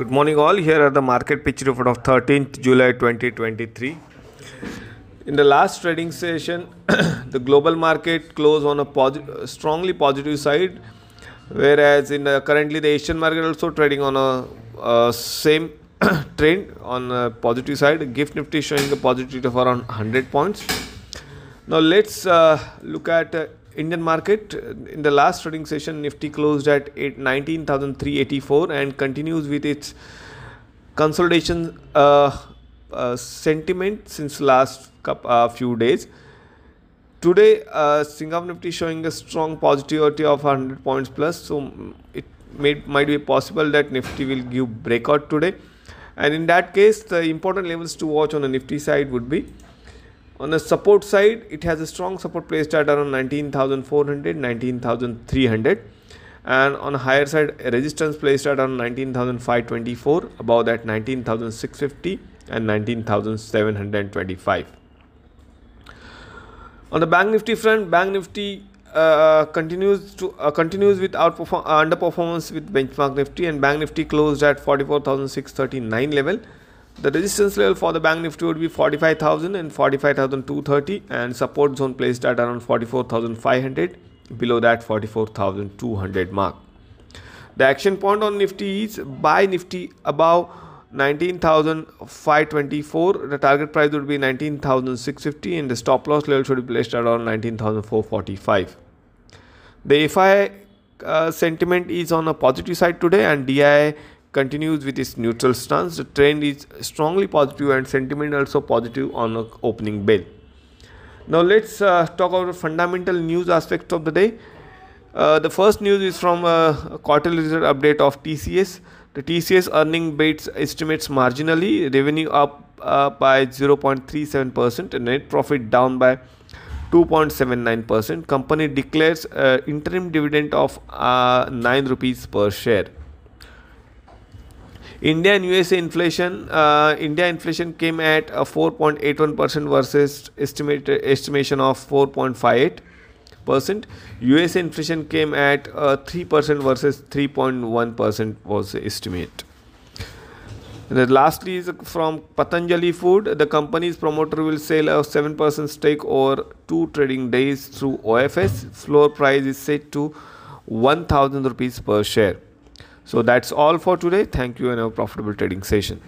Good morning, all. Here are the market picture report of 13th July 2023. In the last trading session, the global market closed on a strongly positive side, whereas in currently the Asian market also trading on a uh, same trend on a positive side. Gift Nifty showing a positivity of around 100 points. Now let's uh, look at uh, Indian market. In the last trading session, Nifty closed at 8 19,384 and continues with its consolidation uh, uh, sentiment since last uh, few days. Today, uh, Singapore Nifty showing a strong positivity of 100 points plus, so it may, might be possible that Nifty will give breakout today. And in that case, the important levels to watch on the Nifty side would be on the support side, it has a strong support placed at around 19,400, 19,300. And on higher side, resistance placed at around 19,524, above that 19,650 and 19,725. On the Bank Nifty front, Bank Nifty uh, continues to uh, continues with outperform uh, underperformance with benchmark Nifty and Bank Nifty closed at 44,639 level. The resistance level for the Bank Nifty would be 45,000 and 45,230 and support zone placed at around 44,500 below that 44,200 mark. The action point on Nifty is buy Nifty above 19,524. The target price would be 19,650 and the stop loss level should be placed around 19,445. The FI uh, sentiment is on a positive side today and DI continues with its neutral stance. The trend is strongly positive and sentiment also positive on opening bell. Now let's uh, talk about the fundamental news aspect of the day. Uh, the first news is from uh, a quarterly result update of TCS. The TCS earning beats estimates marginally, revenue up uh, by 0.37%, and net profit down by 2.79%. Company declares uh, interim dividend of uh, 9 rupees per share. India and USA inflation. Uh, India inflation came at a 4.81 percent versus estimated estimation of 4.58 percent. USA inflation came at uh, 3 percent versus 3.1 percent was the estimate. And then lastly is from Patanjali Food. The company's promoter will sell a 7% stake over two trading days through OFS. Floor price is set to 1000 rupees per share. So that's all for today. Thank you and have a profitable trading session.